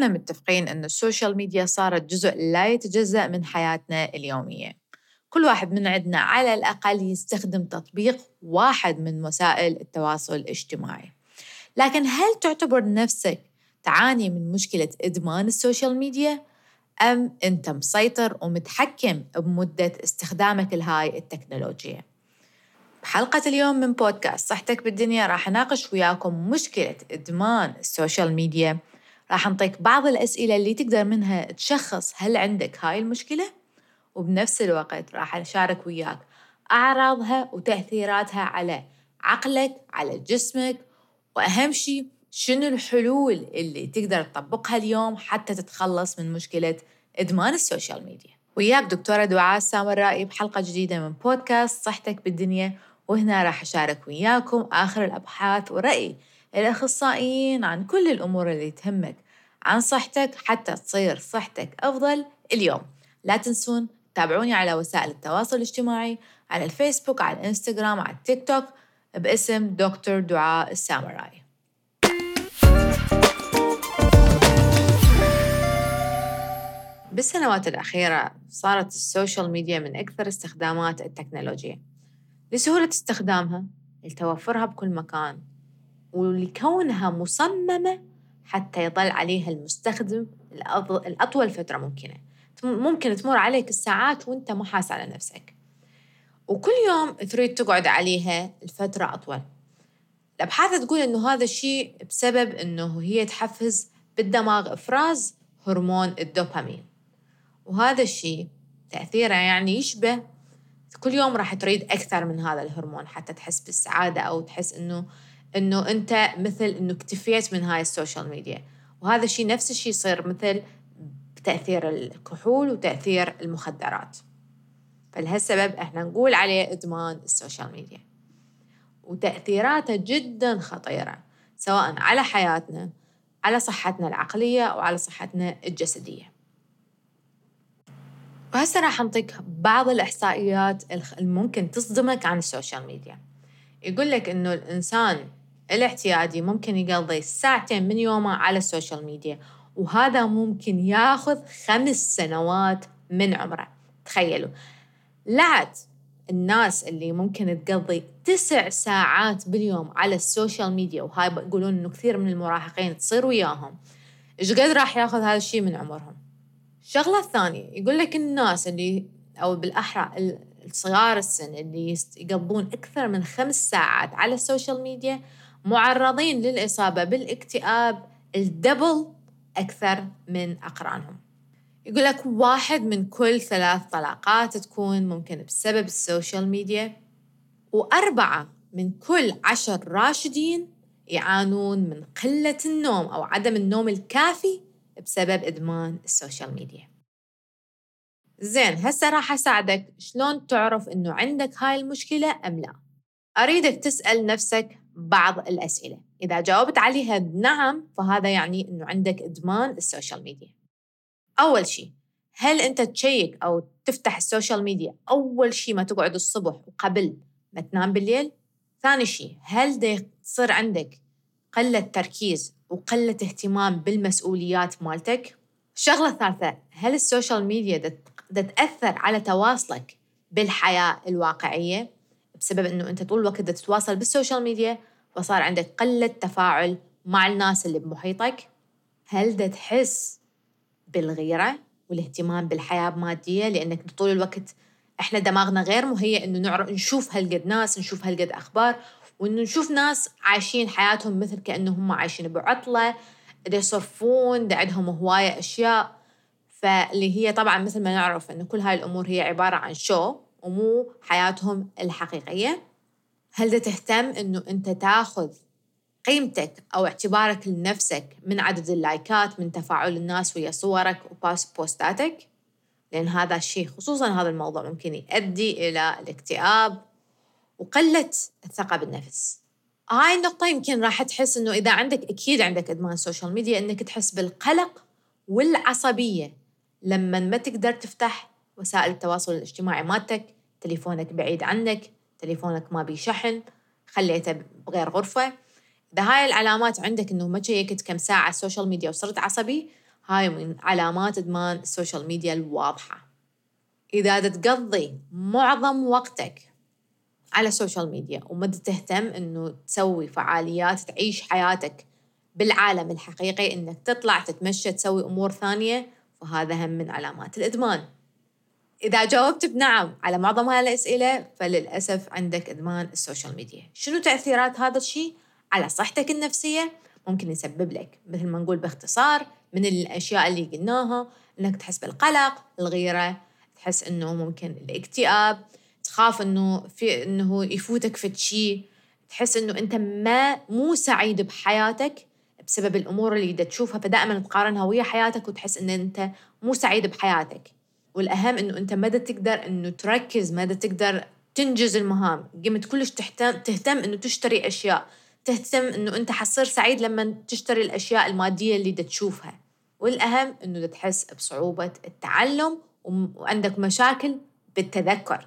كلنا متفقين أن ال social media صارت جزء لا يتجزأ من حياتنا اليومية كل واحد من عندنا على الأقل يستخدم تطبيق واحد من وسائل التواصل الاجتماعي لكن هل تعتبر نفسك تعاني من مشكلة إدمان ال social media؟ أم أنت مسيطر ومتحكم بمدة استخدامك لهاي التكنولوجيا؟ بحلقة اليوم من بودكاست صحتك بالدنيا راح أناقش وياكم مشكلة إدمان ال social media راح نعطيك بعض الأسئلة اللي تقدر منها تشخص هل عندك هاي المشكلة وبنفس الوقت راح أشارك وياك أعراضها وتأثيراتها على عقلك على جسمك وأهم شيء شنو الحلول اللي تقدر تطبقها اليوم حتى تتخلص من مشكلة إدمان ال social media. وياك دكتورة دعاء السامرائي بحلقة جديدة من بودكاست صحتك بالدنيا وهنا راح أشارك وياكم آخر الأبحاث ورأي الأخصائيين عن كل الأمور اللي تهمك عن صحتك حتى تصير صحتك أفضل اليوم. لا تنسون تابعوني على وسائل التواصل الاجتماعي على الفيسبوك على الإنستغرام على التيك توك باسم دكتور دعاء السامراي بالسنوات الأخيرة صارت ال social media من أكثر استخدامات التكنولوجيا. لسهولة استخدامها لتوفرها بكل مكان ولكونها مصممة حتى يظل عليها المستخدم الأطول فترة ممكنة. ممكن تمر عليك الساعات وانت ما على نفسك. وكل يوم تريد تقعد عليها الفترة أطول. الأبحاث تقول إنه هذا الشيء بسبب إنه هي تحفز بالدماغ إفراز هرمون الدوبامين. وهذا الشيء تأثيره يعني يشبه كل يوم راح تريد أكثر من هذا الهرمون حتى تحس بالسعادة أو تحس إنه إنه أنت مثل إنه اكتفيت من هاي ال social media. وهذا الشيء نفس الشيء يصير مثل تأثير الكحول وتأثير المخدرات. فلهالسبب إحنا نقول عليه إدمان ال social media. وتأثيراته جدا خطيرة سواء على حياتنا على صحتنا العقلية أو على صحتنا الجسدية. وهسه راح نعطيك بعض الإحصائيات الممكن تصدمك عن ال social media. يقول لك إنه الإنسان الاعتيادي ممكن يقضي ساعتين من يومه على ال social media وهذا ممكن ياخذ خمس سنوات من عمره. تخيلوا. لعد الناس اللي ممكن تقضي تسع ساعات باليوم على ال social media وهاي يقولون إنه كثير من المراهقين تصير وياهم. إيش قد راح ياخذ هذا الشيء من عمرهم؟ الشغلة الثانية يقول لك الناس اللي أو بالأحرى الصغار السن اللي يقضون أكثر من خمس ساعات على ال social media معرضين للإصابة بالاكتئاب ال double أكثر من أقرانهم. يقول لك واحد من كل ثلاث طلاقات تكون ممكن بسبب ال social media وأربعة من كل عشر راشدين يعانون من قلة النوم أو عدم النوم الكافي بسبب إدمان ال social media. زين هسه راح أساعدك. شلون تعرف إنه عندك هاي المشكلة أم لا؟ أريدك تسأل نفسك بعض الأسئلة. إذا جاوبت عليها بنعم فهذا يعني أنه عندك إدمان ال social media. أول شيء هل أنت تشيك أو تفتح ال social media أول شيء ما تقعد الصبح وقبل ما تنام بالليل؟ ثاني شيء هل ده عندك قلة تركيز وقلة اهتمام بالمسؤوليات مالتك؟ الشغلة الثالثة هل ال social media ده تأثر على تواصلك بالحياة الواقعية؟ بسبب أنه أنت طول الوقت تتواصل بال social media فصار عندك قلة تفاعل مع الناس اللي بمحيطك. هل دا تحس بالغيرة والاهتمام بالحياة المادية؟ لأنك طول الوقت إحنا دماغنا غير مهيئ إنه نعرف نشوف هالقد ناس نشوف هالقد أخبار وإنه نشوف ناس عايشين حياتهم مثل كأنهم عايشين بعطلة. دا يصرفون دا عندهم هواية أشياء. فاللي هي طبعا مثل ما نعرف إنه كل هاي الأمور هي عبارة عن شو ومو حياتهم الحقيقية. هل تهتم إنه أنت تاخذ قيمتك أو اعتبارك لنفسك من عدد اللايكات من تفاعل الناس ويا صورك وبوستاتك لأن هذا الشيء خصوصا هذا الموضوع ممكن يؤدي إلى الاكتئاب وقلة الثقة بالنفس. هاي النقطة يمكن راح تحس إنه إذا عندك أكيد عندك إدمان social media إنك تحس بالقلق والعصبية لما ما تقدر تفتح وسائل التواصل الاجتماعي مالتك تليفونك بعيد عنك تليفونك ما بي شحن خليته بغير غرفة. إذا هاي العلامات عندك إنه ما شيكت كم ساعة ال social media وصرت عصبي هاي من علامات إدمان ال social media الواضحة. إذا تقضي معظم وقتك على ال social media وما تهتم إنه تسوي فعاليات تعيش حياتك بالعالم الحقيقي إنك تطلع تتمشى تسوي أمور ثانية فهذا هم من علامات الإدمان. إذا جاوبت بنعم على معظم هاي الأسئلة فللأسف عندك إدمان ال social media. شنو تأثيرات هذا الشيء على صحتك النفسية؟ ممكن يسبب لك مثل ما نقول باختصار من الأشياء اللي قلناها إنك تحس بالقلق الغيرة تحس إنه ممكن الاكتئاب تخاف إنه في إنه يفوتك في شيء تحس إنه أنت ما مو سعيد بحياتك بسبب الأمور اللي تشوفها فدائما تقارنها ويا حياتك وتحس إن أنت مو سعيد بحياتك. والأهم إنه أنت مدى تقدر إنه تركز مدى تقدر تنجز المهام. قمت كلش تهتم تهتم إنه تشتري أشياء. تهتم إنه أنت حتصير سعيد لما تشتري الأشياء المادية اللي تشوفها. والأهم إنه تحس بصعوبة التعلم وعندك مشاكل بالتذكر.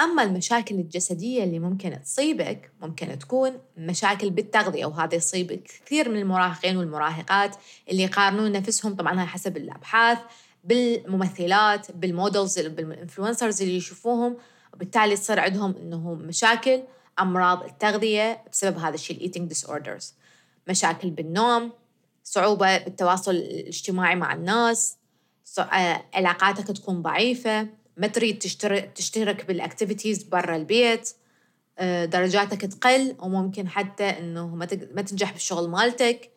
أما المشاكل الجسدية اللي ممكن تصيبك ممكن تكون مشاكل بالتغذية وهذا يصيب كثير من المراهقين والمراهقات اللي يقارنون نفسهم طبعا حسب الأبحاث. بالممثلات بال models بال influencers اللي يشوفوهم. وبالتالي تصير عندهم انه مشاكل أمراض التغذية بسبب هذا الشيء ال eating disorders مشاكل بالنوم صعوبة بالتواصل الاجتماعي مع الناس آه، علاقاتك تكون ضعيفة ما تريد تشترك بال activities برا البيت آه، درجاتك تقل وممكن حتى إنه ما تنجح بالشغل مالتك.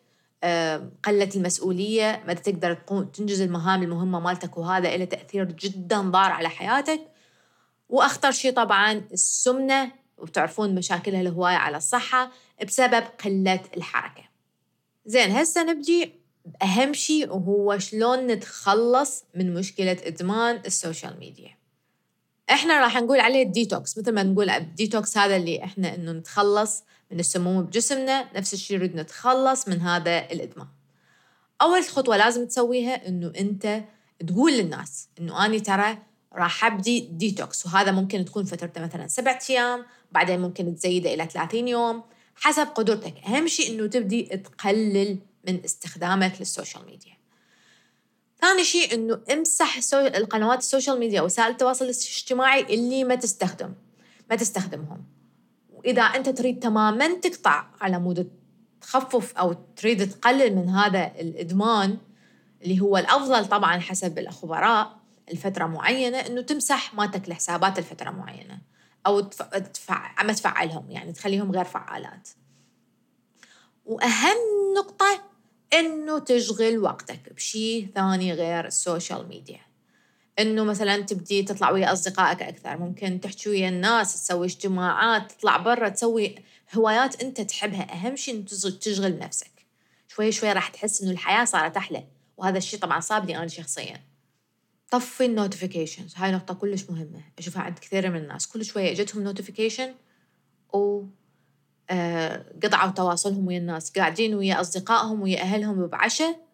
قلة المسؤولية ما تقدر تنجز المهام المهمة مالتك وهذا له تأثير جدا ضار على حياتك. وأخطر شيء طبعا السمنة وبتعرفون مشاكلها الهواية على الصحة بسبب قلة الحركة. زين هسه نبدي بأهم شيء وهو شلون نتخلص من مشكلة إدمان ال social media. إحنا راح نقول عليه ديتوكس مثل ما نقول الديتوكس هذا اللي إحنا إنه نتخلص من السموم بجسمنا نفس الشيء نريد نتخلص من هذا الإدمان. أول خطوة لازم تسويها إنه أنت تقول للناس إنه أنا ترى راح أبدي ديتوكس وهذا ممكن تكون فترته مثلا سبعة أيام بعدين ممكن تزيده إلى 30 يوم حسب قدرتك. أهم شيء إنه تبدي تقلل من استخدامك لل social media. ثاني شيء إنه امسح القنوات ال social media وسائل التواصل الاجتماعي اللي ما تستخدم ما تستخدمهم. وإذا أنت تريد تماما تقطع على مود تخفف أو تريد تقلل من هذا الإدمان اللي هو الأفضل طبعا حسب الخبراء الفترة معينة إنه تمسح مالتك الحسابات لفترة معينة أو تفع... ما تفعلهم يعني تخليهم غير فعالات. وأهم نقطة إنه تشغل وقتك. بشيء ثاني غير ال social media إنه مثلا تبدي تطلع ويا أصدقائك أكثر. ممكن تحكي ويا الناس تسوي اجتماعات تطلع برا تسوي هوايات أنت تحبها. أهم شيء إنه تشغل نفسك. شوي شوي راح تحس إنه الحياة صارت أحلى. وهذا الشيء طبعا صابني أنا شخصيا. طفي ال notifications هاي نقطة كلش مهمة. أشوفها عند كثير من الناس. كل شوية إجتهم notification و قطعوا تواصلهم ويا الناس قاعدين ويا أصدقائهم ويا أهلهم بعشاء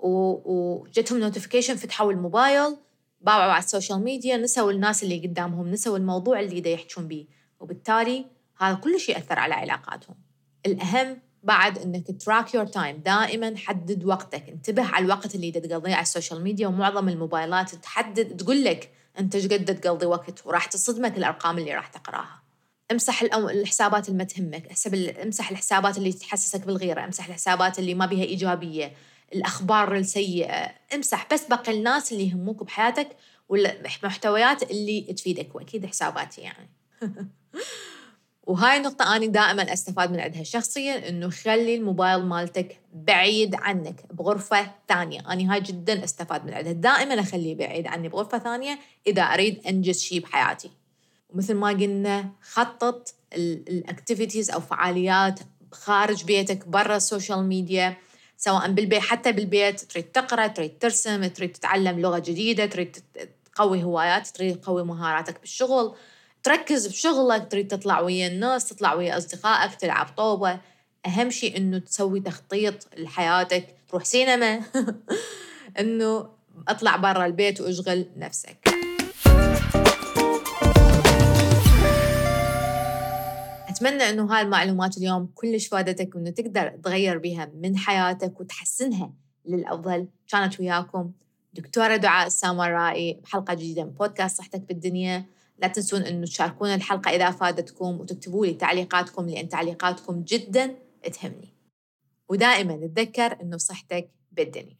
وجتهم notification فتحوا الموبايل باوعوا على السوشيال ميديا نسوا الناس اللي قدامهم نسوا الموضوع اللي دا يحجون به وبالتالي هذا كل شيء أثر على علاقاتهم. الأهم بعد إنك track your time دائما حدد وقتك انتبه على الوقت اللي تقضيه على السوشيال ميديا ومعظم الموبايلات تحدد تقول لك أنت إيش قد تقضي وقت وراح تصدمك الأرقام اللي راح تقراها. امسح الحسابات اللي ما تهمك امسح الحسابات اللي تحسسك بالغيرة امسح الحسابات اللي ما بها إيجابية الأخبار السيئة امسح بس باقي الناس اللي يهموك بحياتك والمحتويات اللي تفيدك وأكيد حساباتي يعني. وهاي النقطة أنا دائما أستفاد من عندها شخصيا إنه خلي الموبايل مالتك بعيد عنك بغرفة ثانية. أنا هاي جدا أستفاد من عندها. دائما أخليه بعيد عني بغرفة ثانية إذا أريد أنجز شيء بحياتي. ومثل ما قلنا خطط ال activities أو فعاليات خارج بيتك برا السوشيال ميديا سواء بالبيت حتى بالبيت. تريد تقرأ تريد ترسم تريد تتعلم لغة جديدة تريد تقوي هوايات تريد تقوي مهاراتك بالشغل. تركز بشغلك تريد تطلع ويا الناس تطلع ويا أصدقائك تلعب طوبه أهم شيء إنه تسوي تخطيط لحياتك. تروح سينما. إنه اطلع برا البيت واشغل نفسك. أتمنى إنه هاي المعلومات اليوم كلش فادتك وإنه تقدر تغير بها من حياتك وتحسنها للأفضل. كانت وياكم دكتورة دعاء السامرائي بحلقة جديدة من بودكاست صحتك بالدنيا. لا تنسون أنه تشاركون الحلقة إذا أفادتكم وتكتبوا لي تعليقاتكم لأن تعليقاتكم جدا تهمني. ودائما تذكر أنه صحتك بالدنيا.